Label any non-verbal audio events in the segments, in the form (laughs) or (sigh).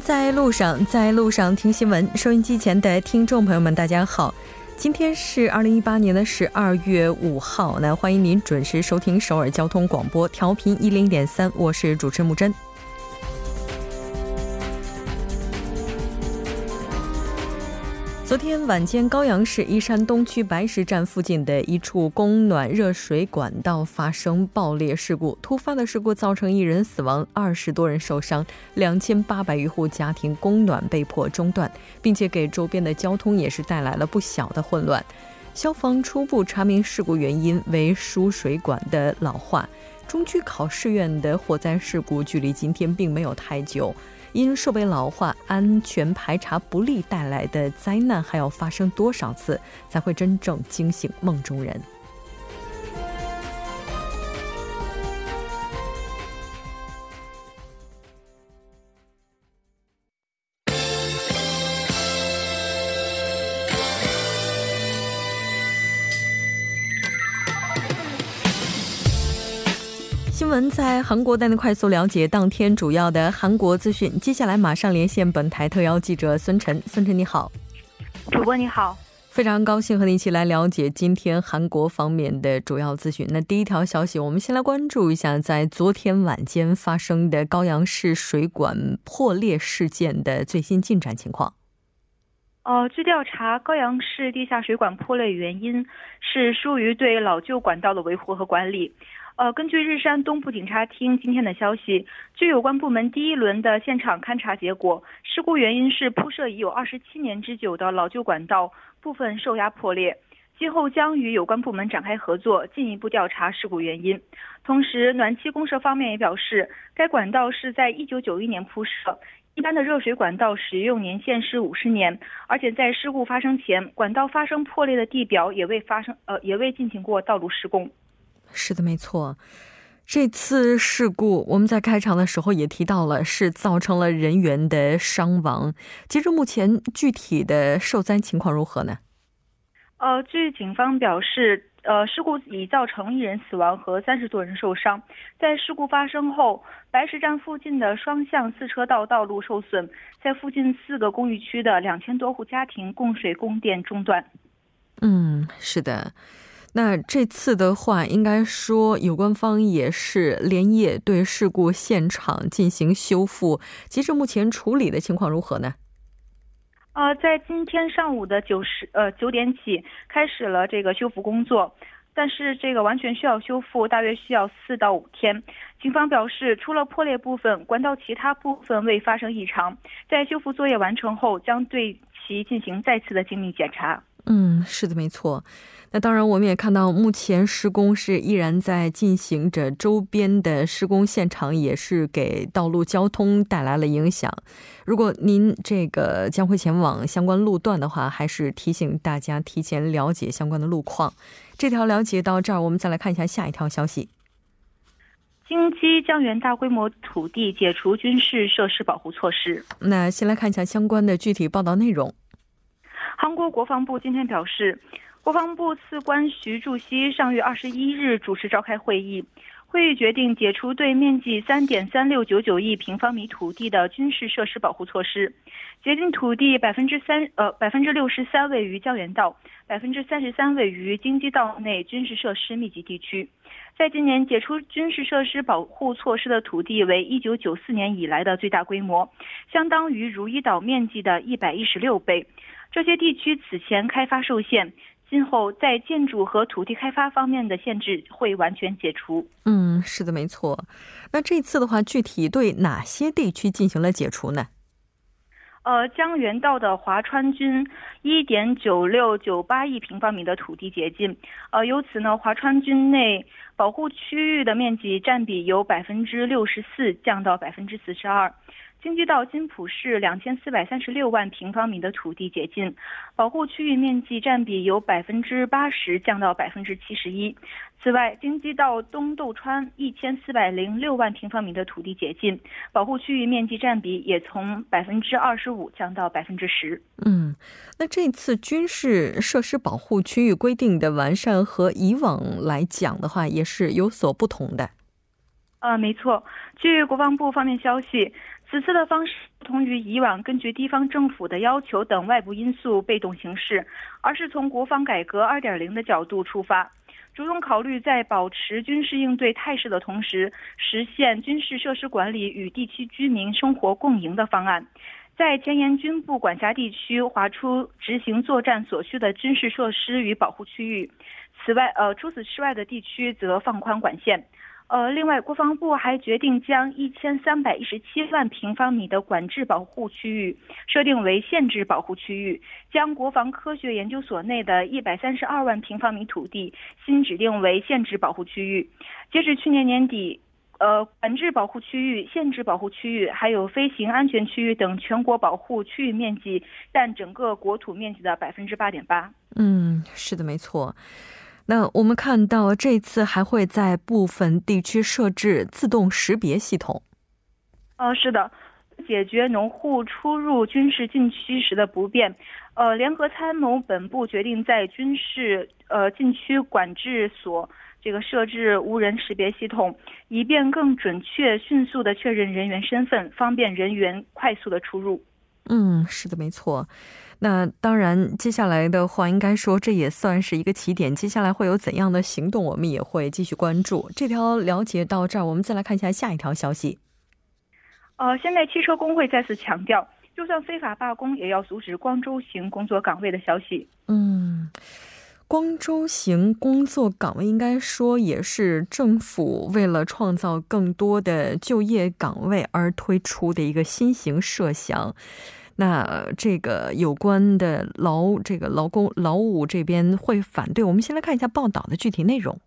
在路上，在路上听新闻。收音机前的听众朋友们，大家好，今天是二零一八年的十二月五号，那欢迎您准时收听首尔交通广播，调频一零点三，我是主持木真。昨天晚间，高阳市依山东区白石站附近的一处供暖热水管道发生爆裂事故。突发的事故造成一人死亡，二十多人受伤，两千八百余户家庭供暖被迫中断，并且给周边的交通也是带来了不小的混乱。消防初步查明事故原因为输水管的老化。中区考试院的火灾事故距离今天并没有太久。因设备老化、安全排查不力带来的灾难，还要发生多少次才会真正惊醒梦中人？闻在韩国带您快速了解当天主要的韩国资讯。接下来马上连线本台特邀记者孙晨。孙晨你好，主播你好，非常高兴和你一起来了解今天韩国方面的主要资讯。那第一条消息，我们先来关注一下在昨天晚间发生的高阳市水管破裂事件的最新进展情况。呃，据调查，高阳市地下水管破裂原因是疏于对老旧管道的维护和管理。呃，根据日山东部警察厅今天的消息，据有关部门第一轮的现场勘查结果，事故原因是铺设已有二十七年之久的老旧管道部分受压破裂。今后将与有关部门展开合作，进一步调查事故原因。同时，暖气公社方面也表示，该管道是在一九九一年铺设，一般的热水管道使用年限是五十年，而且在事故发生前，管道发生破裂的地表也未发生呃也未进行过道路施工。是的，没错。这次事故，我们在开场的时候也提到了，是造成了人员的伤亡。截至目前，具体的受灾情况如何呢？呃，据警方表示，呃，事故已造成一人死亡和三十多人受伤。在事故发生后，白石站附近的双向四车道道路受损，在附近四个公寓区的两千多户家庭供水供电中断。嗯，是的。那这次的话，应该说有关方也是连夜对事故现场进行修复。截至目前，处理的情况如何呢？呃，在今天上午的九十呃九点起开始了这个修复工作，但是这个完全需要修复，大约需要四到五天。警方表示，除了破裂部分，管道其他部分未发生异常。在修复作业完成后，将对其进行再次的精密检查。嗯，是的，没错。那当然，我们也看到，目前施工是依然在进行着，周边的施工现场也是给道路交通带来了影响。如果您这个将会前往相关路段的话，还是提醒大家提前了解相关的路况。这条了解到这儿，我们再来看一下下一条消息：京畿江原大规模土地解除军事设施保护措施。那先来看一下相关的具体报道内容。韩国国防部今天表示，国防部次官徐柱熙上月二十一日主持召开会议，会议决定解除对面积三点三六九九亿平方米土地的军事设施保护措施，决定土地百分之三呃百分之六十三位于江原道，百分之三十三位于京畿道内军事设施密集地区。在今年解除军事设施保护措施的土地为一九九四年以来的最大规模，相当于如意岛面积的一百一十六倍。这些地区此前开发受限，今后在建筑和土地开发方面的限制会完全解除。嗯，是的，没错。那这次的话，具体对哪些地区进行了解除呢？呃，江原道的华川郡一点九六九八亿平方米的土地解禁，呃，由此呢，华川郡内保护区域的面积占比由百分之六十四降到百分之四十二。京畿道金浦市两千四百三十六万平方米的土地解禁，保护区域面积占比由百分之八十降到百分之七十一。此外，京畿道东豆川一千四百零六万平方米的土地解禁，保护区域面积占比也从百分之二十五降到百分之十。嗯，那这次军事设施保护区域规定的完善和以往来讲的话，也是有所不同的。呃，没错。据国防部方面消息。此次的方式不同于以往根据地方政府的要求等外部因素被动行事，而是从国防改革2.0的角度出发，主动考虑在保持军事应对态势的同时，实现军事设施管理与地区居民生活共赢的方案。在前沿军部管辖地区划出执行作战所需的军事设施与保护区域。此外，呃，除此之外的地区则放宽管线。呃，另外，国防部还决定将一千三百一十七万平方米的管制保护区域设定为限制保护区域，将国防科学研究所内的一百三十二万平方米土地新指定为限制保护区域。截至去年年底。呃，管制保护区域、限制保护区域，还有飞行安全区域等全国保护区域面积占整个国土面积的百分之八点八。嗯，是的，没错。那我们看到这次还会在部分地区设置自动识别系统。呃，是的，解决农户出入军事禁区时的不便。呃，联合参谋本部决定在军事呃禁区管制所。这个设置无人识别系统，以便更准确、迅速的确认人员身份，方便人员快速的出入。嗯，是的，没错。那当然，接下来的话，应该说这也算是一个起点。接下来会有怎样的行动，我们也会继续关注。这条了解到这儿，我们再来看一下下一条消息。呃，现在汽车工会再次强调，就算非法罢工，也要阻止光州行工作岗位的消息。嗯。光州型工作岗位应该说也是政府为了创造更多的就业岗位而推出的一个新型设想。那这个有关的劳这个劳工劳务这边会反对。我们先来看一下报道的具体内容。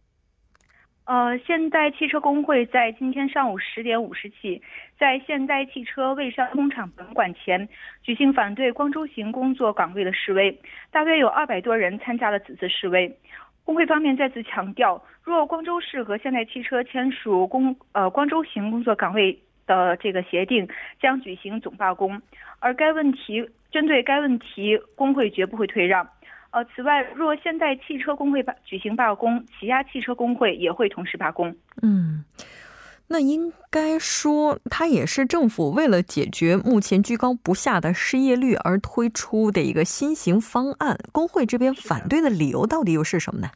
呃，现代汽车工会在今天上午十点五十起，在现代汽车蔚山工厂本馆前举行反对光州行工作岗位的示威，大约有二百多人参加了此次示威。工会方面再次强调，若光州市和现代汽车签署工呃光州行工作岗位的这个协定，将举行总罢工。而该问题针对该问题，工会绝不会退让。呃，此外，若现代汽车工会罢举行罢工，起亚汽车工会也会同时罢工。嗯，那应该说，它也是政府为了解决目前居高不下的失业率而推出的一个新型方案。工会这边反对的理由到底又是什么呢？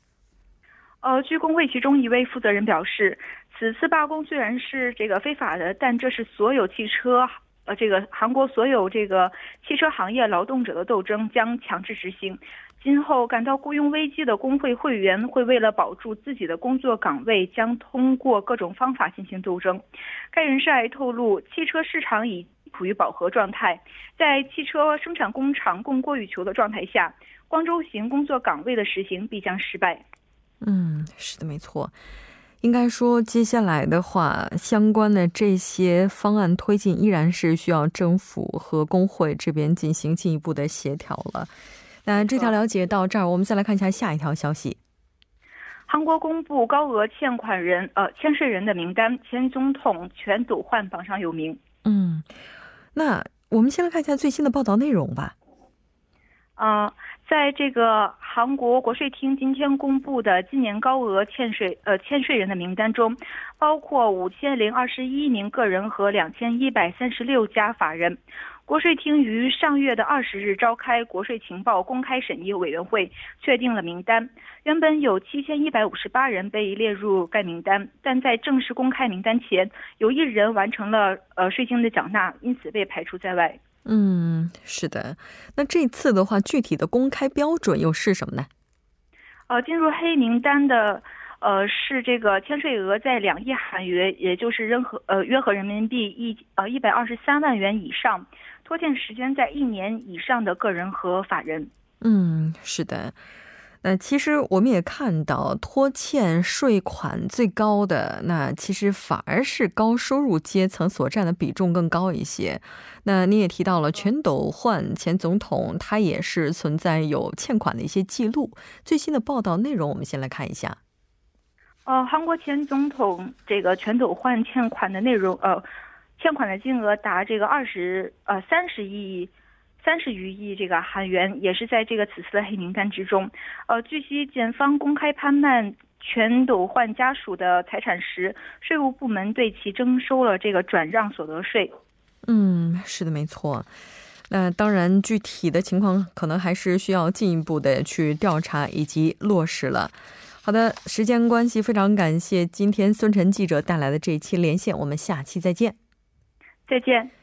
呃，据工会其中一位负责人表示，此次罢工虽然是这个非法的，但这是所有汽车。呃，这个韩国所有这个汽车行业劳动者的斗争将强制执行。今后感到雇佣危机的工会会员会为了保住自己的工作岗位，将通过各种方法进行斗争。该人士还透露，汽车市场已处于饱和状态，在汽车生产工厂供过于求的状态下，光州行工作岗位的实行必将失败。嗯，是的，没错。应该说，接下来的话，相关的这些方案推进依然是需要政府和工会这边进行进一步的协调了。那这条了解到这儿，我们再来看一下下一条消息。韩国公布高额欠款人呃欠税人的名单，前总统全斗焕榜上有名。嗯，那我们先来看一下最新的报道内容吧。啊。在这个韩国国税厅今天公布的今年高额欠税呃欠税人的名单中，包括五千零二十一名个人和两千一百三十六家法人。国税厅于上月的二十日召开国税情报公开审议委员会，确定了名单。原本有七千一百五十八人被列入该名单，但在正式公开名单前，有一人完成了呃税金的缴纳，因此被排除在外。嗯，是的。那这次的话，具体的公开标准又是什么呢？呃，进入黑名单的，呃，是这个欠税额在两亿韩元，也就是任何呃约合人民币一呃一百二十三万元以上，拖欠时间在一年以上的个人和法人。嗯，是的。那其实我们也看到，拖欠税款最高的那其实反而是高收入阶层所占的比重更高一些。那你也提到了全斗焕前总统，他也是存在有欠款的一些记录。最新的报道内容，我们先来看一下。呃，韩国前总统这个全斗焕欠款的内容，呃，欠款的金额达这个二十呃三十亿。三十余亿这个韩元也是在这个此次的黑名单之中。呃，据悉，检方公开拍卖全斗焕家属的财产时，税务部门对其征收了这个转让所得税。嗯，是的，没错。那当然，具体的情况可能还是需要进一步的去调查以及落实了。好的，时间关系，非常感谢今天孙晨记者带来的这一期连线，我们下期再见。再见。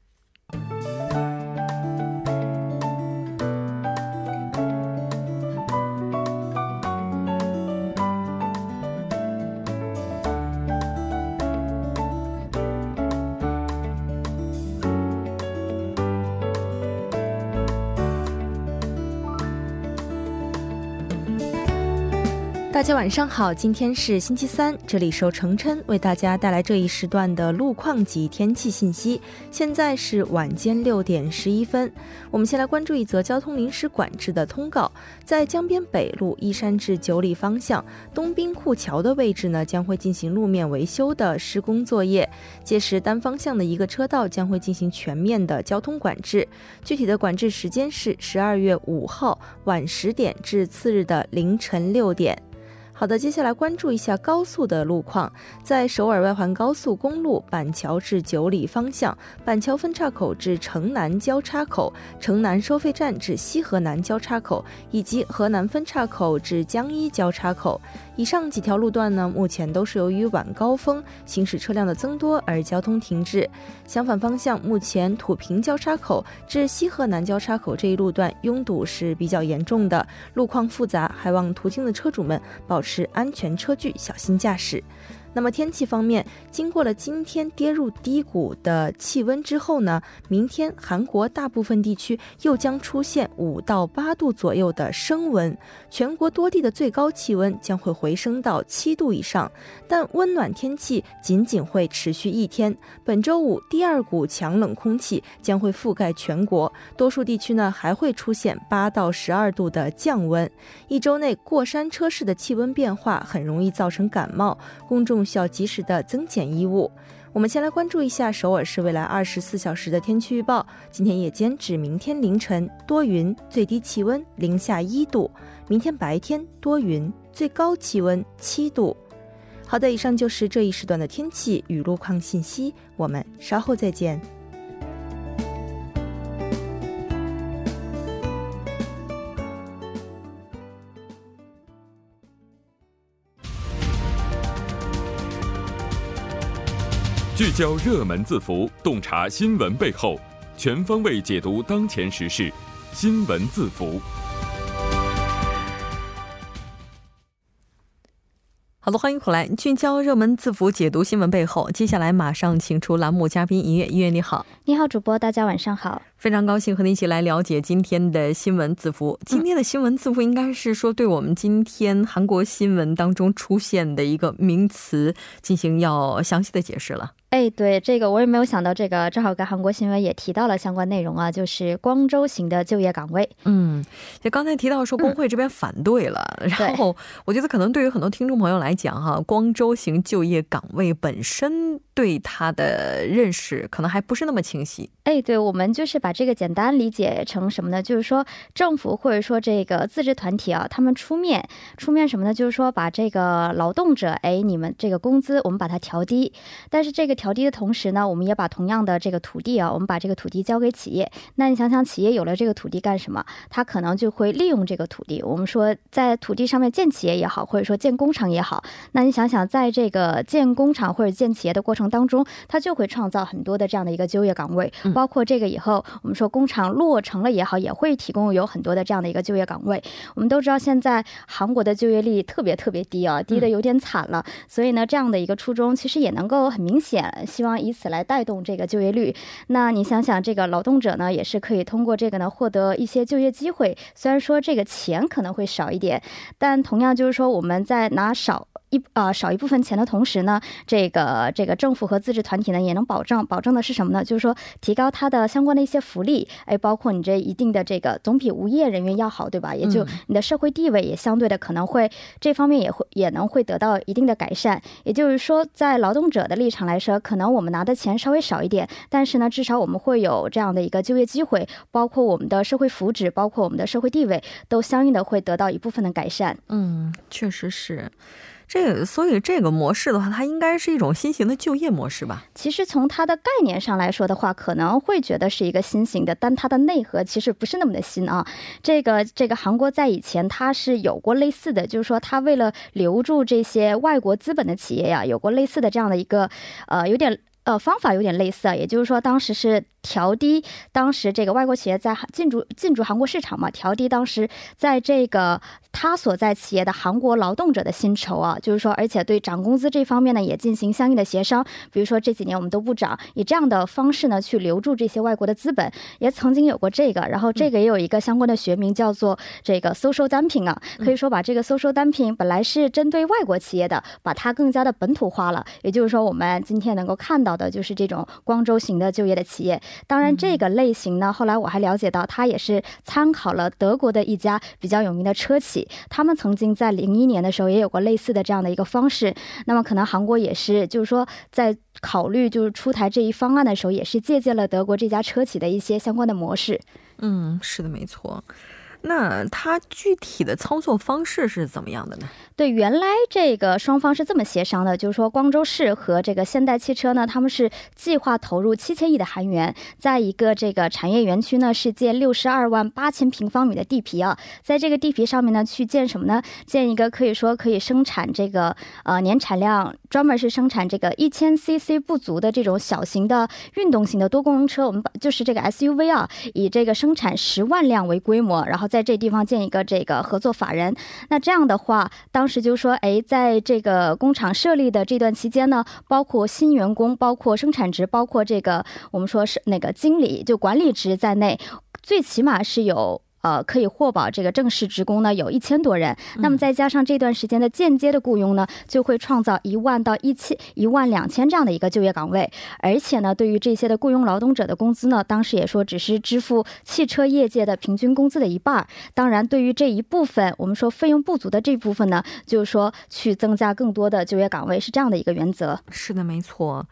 大家晚上好，今天是星期三，这里是程琛为大家带来这一时段的路况及天气信息。现在是晚间六点十一分，我们先来关注一则交通临时管制的通告，在江边北路依山至九里方向东滨库桥的位置呢，将会进行路面维修的施工作业，届时单方向的一个车道将会进行全面的交通管制。具体的管制时间是十二月五号晚十点至次日的凌晨六点。好的，接下来关注一下高速的路况。在首尔外环高速公路板桥至九里方向，板桥分岔口至城南交叉口、城南收费站至西河南交叉口，以及河南分岔口至江一交叉口。以上几条路段呢，目前都是由于晚高峰行驶车辆的增多而交通停滞。相反方向，目前土平交叉口至西河南交叉口这一路段拥堵是比较严重的，路况复杂，还望途经的车主们保持是安全车距，小心驾驶。那么天气方面，经过了今天跌入低谷的气温之后呢，明天韩国大部分地区又将出现五到八度左右的升温，全国多地的最高气温将会回升到七度以上。但温暖天气仅仅会持续一天。本周五，第二股强冷空气将会覆盖全国，多数地区呢还会出现八到十二度的降温。一周内过山车式的气温变化很容易造成感冒，公众。需要及时的增减衣物。我们先来关注一下首尔市未来二十四小时的天气预报。今天夜间至明天凌晨多云，最低气温零下一度；明天白天多云，最高气温七度。好的，以上就是这一时段的天气与路况信息。我们稍后再见。聚焦热门字符，洞察新闻背后，全方位解读当前时事。新闻字符。好的，欢迎回来，聚焦热门字符，解读新闻背后。接下来马上请出栏目嘉宾音乐，音乐你好，你好，主播，大家晚上好。非常高兴和你一起来了解今天的新闻字符。今天的新闻字符应该是说，对我们今天韩国新闻当中出现的一个名词进行要详细的解释了。哎，对这个我也没有想到，这个正好跟韩国新闻也提到了相关内容啊，就是光州型的就业岗位。嗯，就刚才提到说工会这边反对了，然后我觉得可能对于很多听众朋友来讲哈，光州型就业岗位本身对他的认识可能还不是那么清晰。哎，对我们就是把这个简单理解成什么呢？就是说政府或者说这个自治团体啊，他们出面出面什么呢？就是说把这个劳动者，哎，你们这个工资我们把它调低，但是这个。调低的同时呢，我们也把同样的这个土地啊，我们把这个土地交给企业。那你想想，企业有了这个土地干什么？他可能就会利用这个土地。我们说，在土地上面建企业也好，或者说建工厂也好。那你想想，在这个建工厂或者建企业的过程当中，它就会创造很多的这样的一个就业岗位。包括这个以后，我们说工厂落成了也好，也会提供有很多的这样的一个就业岗位。我们都知道，现在韩国的就业率特别特别低啊，低的有点惨了。所以呢，这样的一个初衷，其实也能够很明显。希望以此来带动这个就业率。那你想想，这个劳动者呢，也是可以通过这个呢获得一些就业机会。虽然说这个钱可能会少一点，但同样就是说我们在拿少。一啊少一部分钱的同时呢，这个这个政府和自治团体呢也能保障保证的是什么呢？就是说提高它的相关的一些福利，哎，包括你这一定的这个总比无业人员要好，对吧？也就你的社会地位也相对的可能会这方面也会也能会得到一定的改善。也就是说，在劳动者的立场来说，可能我们拿的钱稍微少一点，但是呢，至少我们会有这样的一个就业机会，包括我们的社会福祉，包括我们的社会地位，都相应的会得到一部分的改善。嗯，确实是。这个，所以这个模式的话，它应该是一种新型的就业模式吧？其实从它的概念上来说的话，可能会觉得是一个新型的，但它的内核其实不是那么的新啊。这个这个韩国在以前它是有过类似的，就是说它为了留住这些外国资本的企业呀，有过类似的这样的一个呃，有点呃方法有点类似啊，也就是说当时是。调低当时这个外国企业在进驻进驻韩国市场嘛，调低当时在这个他所在企业的韩国劳动者的薪酬啊，就是说，而且对涨工资这方面呢也进行相应的协商。比如说这几年我们都不涨，以这样的方式呢去留住这些外国的资本，也曾经有过这个。然后这个也有一个相关的学名叫做这个 social dumping 啊，可以说把这个 social dumping 本来是针对外国企业的，把它更加的本土化了。也就是说，我们今天能够看到的就是这种光州型的就业的企业。当然，这个类型呢，后来我还了解到，它也是参考了德国的一家比较有名的车企，他们曾经在零一年的时候也有过类似的这样的一个方式。那么，可能韩国也是，就是说在考虑就是出台这一方案的时候，也是借鉴了德国这家车企的一些相关的模式。嗯，是的，没错。那它具体的操作方式是怎么样的呢？对，原来这个双方是这么协商的，就是说光州市和这个现代汽车呢，他们是计划投入七千亿的韩元，在一个这个产业园区呢，是建六十二万八千平方米的地皮啊，在这个地皮上面呢，去建什么呢？建一个可以说可以生产这个呃年产量专门是生产这个一千 CC 不足的这种小型的运动型的多功能车，我们把就是这个 SUV 啊，以这个生产十万辆为规模，然后在这地方建一个这个合作法人。那这样的话，当时就说，哎，在这个工厂设立的这段期间呢，包括新员工，包括生产值，包括这个我们说是那个经理，就管理值在内，最起码是有。呃，可以获保这个正式职工呢，有一千多人。那么再加上这段时间的间接的雇佣呢，就会创造一万到一千一万两千这样的一个就业岗位。而且呢，对于这些的雇佣劳动者的工资呢，当时也说只是支付汽车业界的平均工资的一半。当然，对于这一部分我们说费用不足的这部分呢，就是说去增加更多的就业岗位，是这样的一个原则。是的，没错。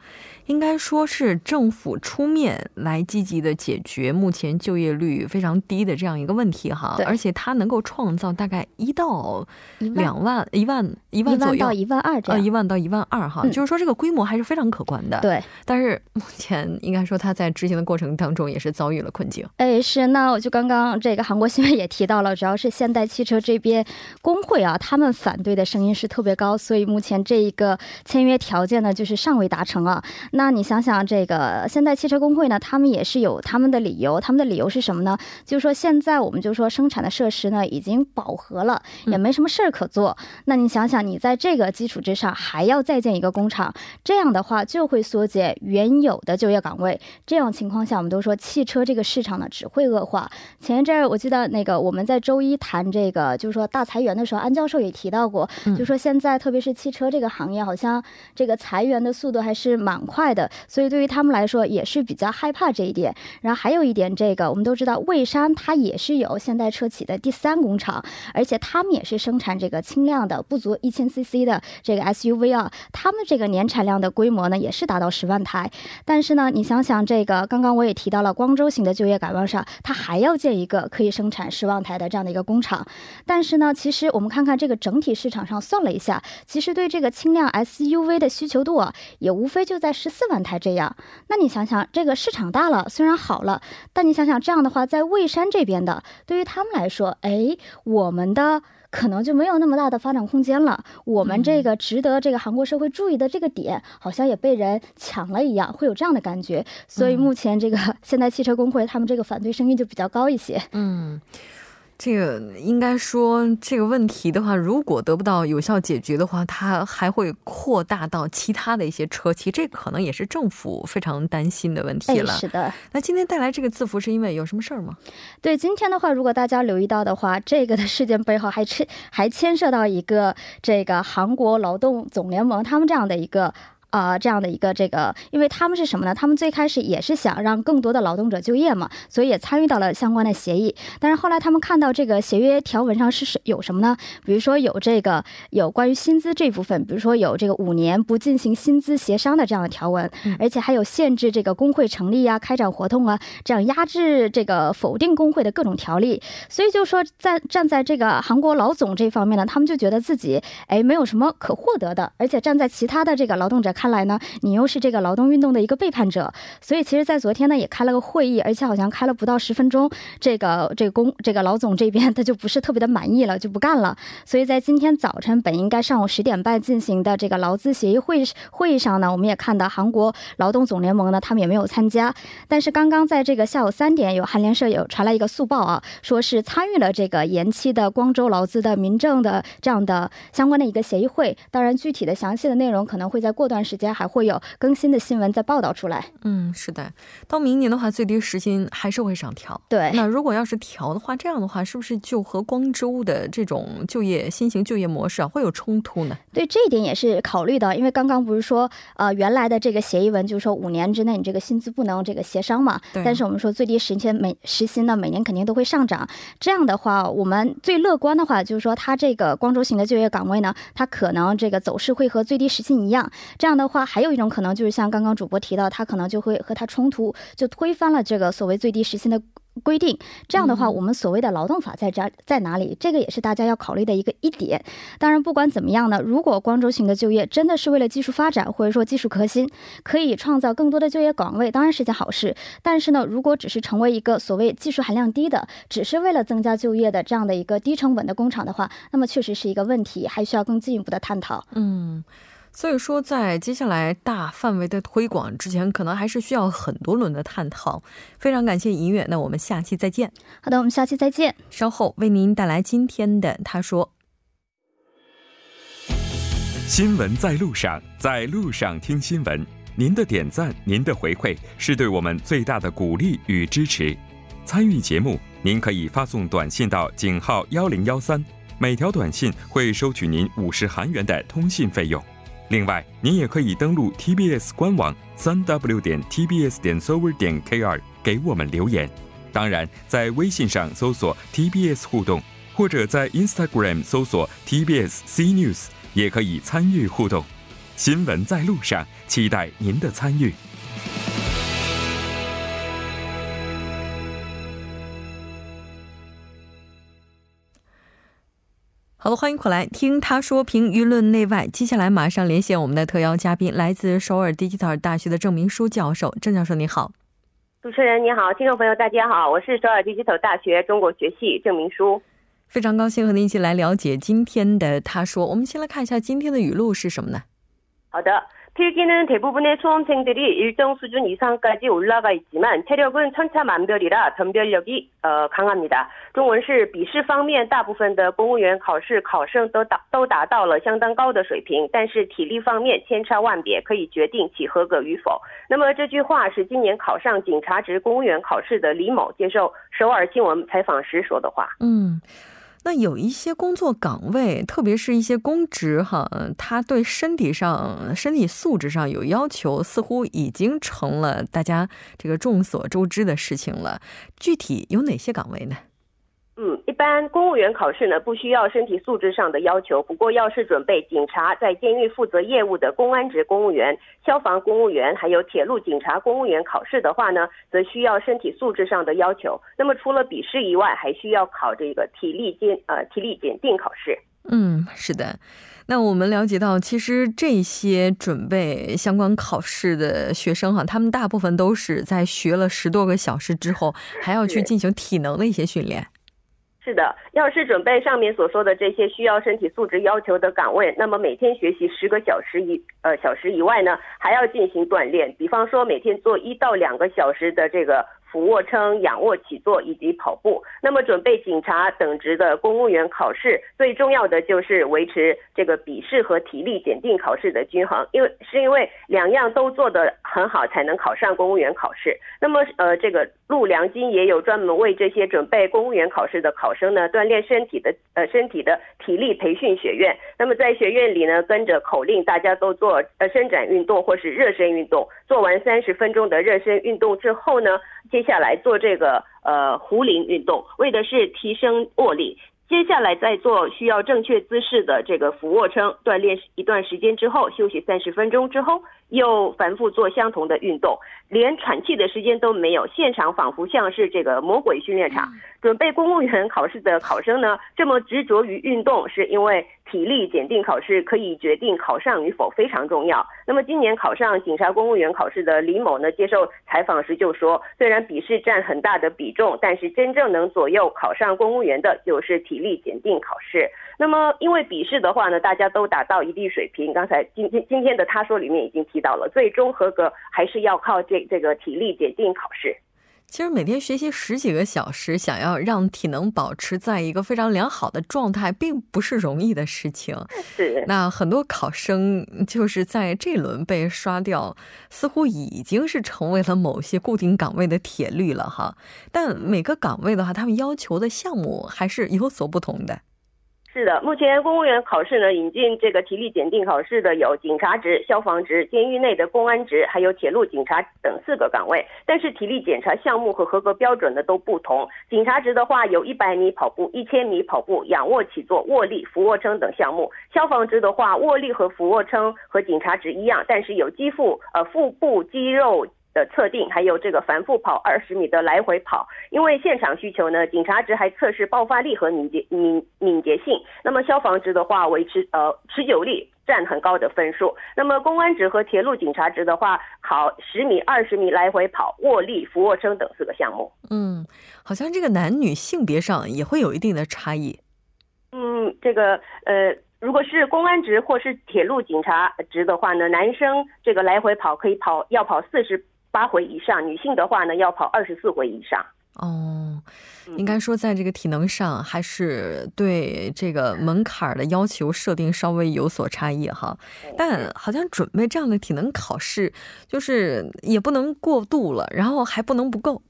应该说是政府出面来积极的解决目前就业率非常低的这样一个问题哈，而且它能够创造大概一到两万一万一万左右到一万二这样，一万到一万二哈，就是说这个规模还是非常可观的。对，但是目前应该说它在执行的过程当中也是遭遇了困境。哎，是，那我就刚刚这个韩国新闻也提到了，主要是现代汽车这边工会啊，他们反对的声音是特别高，所以目前这一个签约条件呢，就是尚未达成啊。那你想想，这个现代汽车工会呢，他们也是有他们的理由。他们的理由是什么呢？就是说，现在我们就说生产的设施呢已经饱和了，也没什么事儿可做。那你想想，你在这个基础之上还要再建一个工厂，这样的话就会缩减原有的就业岗位。这种情况下，我们都说汽车这个市场呢只会恶化。前一阵儿我记得那个我们在周一谈这个就是说大裁员的时候，安教授也提到过，就说现在特别是汽车这个行业，好像这个裁员的速度还是蛮快的。所以对于他们来说也是比较害怕这一点。然后还有一点，这个我们都知道，蔚山它也是有现代车企的第三工厂，而且他们也是生产这个轻量的不足一千 CC 的这个 SUV 啊。他们这个年产量的规模呢也是达到十万台。但是呢，你想想这个，刚刚我也提到了光州型的就业改革上，它还要建一个可以生产十万台的这样的一个工厂。但是呢，其实我们看看这个整体市场上算了一下，其实对这个轻量 SUV 的需求度啊，也无非就在十四万台。这样，那你想想，这个市场大了，虽然好了，但你想想这样的话，在蔚山这边的，对于他们来说，哎，我们的可能就没有那么大的发展空间了。我们这个值得这个韩国社会注意的这个点，好像也被人抢了一样，会有这样的感觉。所以目前这个 (laughs) 现代汽车工会他们这个反对声音就比较高一些。嗯。这个应该说，这个问题的话，如果得不到有效解决的话，它还会扩大到其他的一些车企，这可能也是政府非常担心的问题了。是的。那今天带来这个字符是因为有什么事儿吗？对，今天的话，如果大家留意到的话，这个的事件背后还牵还牵涉到一个这个韩国劳动总联盟他们这样的一个。啊，这样的一个这个，因为他们是什么呢？他们最开始也是想让更多的劳动者就业嘛，所以也参与到了相关的协议。但是后来他们看到这个协约条文上是有什么呢？比如说有这个有关于薪资这部分，比如说有这个五年不进行薪资协商的这样的条文，而且还有限制这个工会成立啊、开展活动啊，这样压制这个否定工会的各种条例。所以就说在站在这个韩国老总这方面呢，他们就觉得自己哎没有什么可获得的，而且站在其他的这个劳动者看来呢，你又是这个劳动运动的一个背叛者，所以其实，在昨天呢也开了个会议，而且好像开了不到十分钟，这个这个工这个老总这边他就不是特别的满意了，就不干了。所以在今天早晨本应该上午十点半进行的这个劳资协议会会议上呢，我们也看到韩国劳动总联盟呢他们也没有参加，但是刚刚在这个下午三点，有韩联社有传来一个速报啊，说是参与了这个延期的光州劳资的民政的这样的相关的一个协议会。当然，具体的详细的内容可能会在过段间还会有更新的新闻再报道出来。嗯，是的，到明年的话，最低时薪还是会上调。对，那如果要是调的话，这样的话，是不是就和光州的这种就业新型就业模式啊会有冲突呢？对，这一点也是考虑的，因为刚刚不是说，呃，原来的这个协议文就是说五年之内你这个薪资不能这个协商嘛。对。但是我们说最低时薪每时薪呢每年肯定都会上涨，这样的话，我们最乐观的话就是说，它这个光州型的就业岗位呢，它可能这个走势会和最低时薪一样。这样的话，还有一种可能就是像刚刚主播提到，他可能就会和他冲突，就推翻了这个所谓最低时薪的。规定这样的话，我们所谓的劳动法在这在哪里？这个也是大家要考虑的一个一点。当然，不管怎么样呢，如果光州型的就业真的是为了技术发展，或者说技术革新，可以创造更多的就业岗位，当然是件好事。但是呢，如果只是成为一个所谓技术含量低的，只是为了增加就业的这样的一个低成本的工厂的话，那么确实是一个问题，还需要更进一步的探讨。嗯。所以说，在接下来大范围的推广之前，可能还是需要很多轮的探讨。非常感谢音乐，那我们下期再见。好的，我们下期再见。稍后为您带来今天的他说。新闻在路上，在路上听新闻。您的点赞，您的回馈，是对我们最大的鼓励与支持。参与节目，您可以发送短信到井号幺零幺三，每条短信会收取您五十韩元的通信费用。另外，您也可以登录 TBS 官网三 w 点 tbs 点 server 点 kr 给我们留言。当然，在微信上搜索 TBS 互动，或者在 Instagram 搜索 TBS C News 也可以参与互动。新闻在路上，期待您的参与。好的，欢迎回来听他说评舆论内外。接下来马上连线我们的特邀嘉宾，来自首尔 Digital 大学的郑明书教授。郑教授，你好。主持人你好，听众朋友大家好，我是首尔 Digital 大学中国学系郑明书。非常高兴和您一起来了解今天的他说。我们先来看一下今天的语录是什么呢？好的。 필기는대부분의수험생들이일정수준이상까지올라가있지만체력은천차만별이라변별력이어강합니다中文是笔试方面，大部分的公务员考试考生都达都达到了相当高的水平，但是体力方面千差万别，可以决定其合格与否。那么这句话是今年考上警察职公务员考试的李某接受首尔新闻采访时说的话。嗯。 那有一些工作岗位，特别是一些公职哈，他对身体上、身体素质上有要求，似乎已经成了大家这个众所周知的事情了。具体有哪些岗位呢？嗯，一般公务员考试呢不需要身体素质上的要求，不过要是准备警察在监狱负责业务的公安职公务员、消防公务员，还有铁路警察公务员考试的话呢，则需要身体素质上的要求。那么除了笔试以外，还需要考这个体力检呃体力检定考试。嗯，是的。那我们了解到，其实这些准备相关考试的学生哈，他们大部分都是在学了十多个小时之后，还要去进行体能的一些训练。是的，要是准备上面所说的这些需要身体素质要求的岗位，那么每天学习十个小时以呃小时以外呢，还要进行锻炼，比方说每天做一到两个小时的这个。俯卧撑、仰卧起坐以及跑步。那么，准备警察等职的公务员考试，最重要的就是维持这个笔试和体力检定考试的均衡。因为是因为两样都做得很好才能考上公务员考试。那么，呃，这个陆良金也有专门为这些准备公务员考试的考生呢锻炼身体的呃身体的体力培训学院。那么在学院里呢，跟着口令，大家都做呃伸展运动或是热身运动。做完三十分钟的热身运动之后呢，接下来做这个呃壶铃运动，为的是提升握力。接下来再做需要正确姿势的这个俯卧撑，锻炼一段时间之后，休息三十分钟之后，又反复做相同的运动，连喘气的时间都没有，现场仿佛像是这个魔鬼训练场。准备公务员考试的考生呢，这么执着于运动，是因为。体力检定考试可以决定考上与否，非常重要。那么今年考上警察公务员考试的李某呢？接受采访时就说，虽然笔试占很大的比重，但是真正能左右考上公务员的就是体力检定考试。那么因为笔试的话呢，大家都达到一定水平。刚才今天今天的他说里面已经提到了，最终合格还是要靠这这个体力检定考试。其实每天学习十几个小时，想要让体能保持在一个非常良好的状态，并不是容易的事情。(laughs) 是。那很多考生就是在这轮被刷掉，似乎已经是成为了某些固定岗位的铁律了哈。但每个岗位的话，他们要求的项目还是有所不同的。是的，目前公务员考试呢，引进这个体力检定考试的有警察职、消防职、监狱内的公安职，还有铁路警察等四个岗位。但是体力检查项目和合格标准呢都不同。警察职的话，有一百米跑步、一千米跑步、仰卧起坐、握力、俯卧撑等项目。消防职的话，握力和俯卧撑和警察职一样，但是有肌腹呃腹部肌肉。的测定，还有这个反复跑二十米的来回跑，因为现场需求呢，警察值还测试爆发力和敏捷敏敏捷性。那么消防值的话，维持呃持久力占很高的分数。那么公安值和铁路警察值的话，考十米、二十米来回跑、握力、俯卧撑等四个项目。嗯，好像这个男女性别上也会有一定的差异。嗯，这个呃。如果是公安值或是铁路警察值的话呢，男生这个来回跑可以跑要跑四十。八回以上，女性的话呢要跑二十四回以上。哦，应该说在这个体能上还是对这个门槛的要求设定稍微有所差异哈。但好像准备这样的体能考试，就是也不能过度了，然后还不能不够。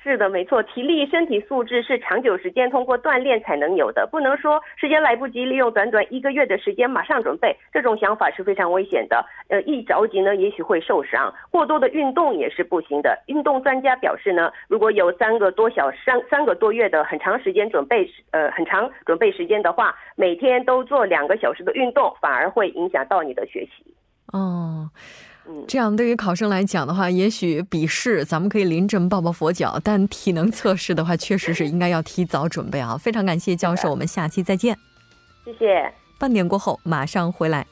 是的，没错，体力、身体素质是长久时间通过锻炼才能有的，不能说时间来不及，利用短短一个月的时间马上准备，这种想法是非常危险的。呃，一着急呢，也许会受伤。过多的运动也是不行的。运动专家表示呢，如果有三个多小三三个多月的很长时间准备，呃，很长准备时间的话，每天都做两个小时的运动，反而会影响到你的学习。哦。这样对于考生来讲的话，也许笔试咱们可以临阵抱抱佛脚，但体能测试的话，确实是应该要提早准备啊！非常感谢教授，我们下期再见。谢谢。半点过后马上回来。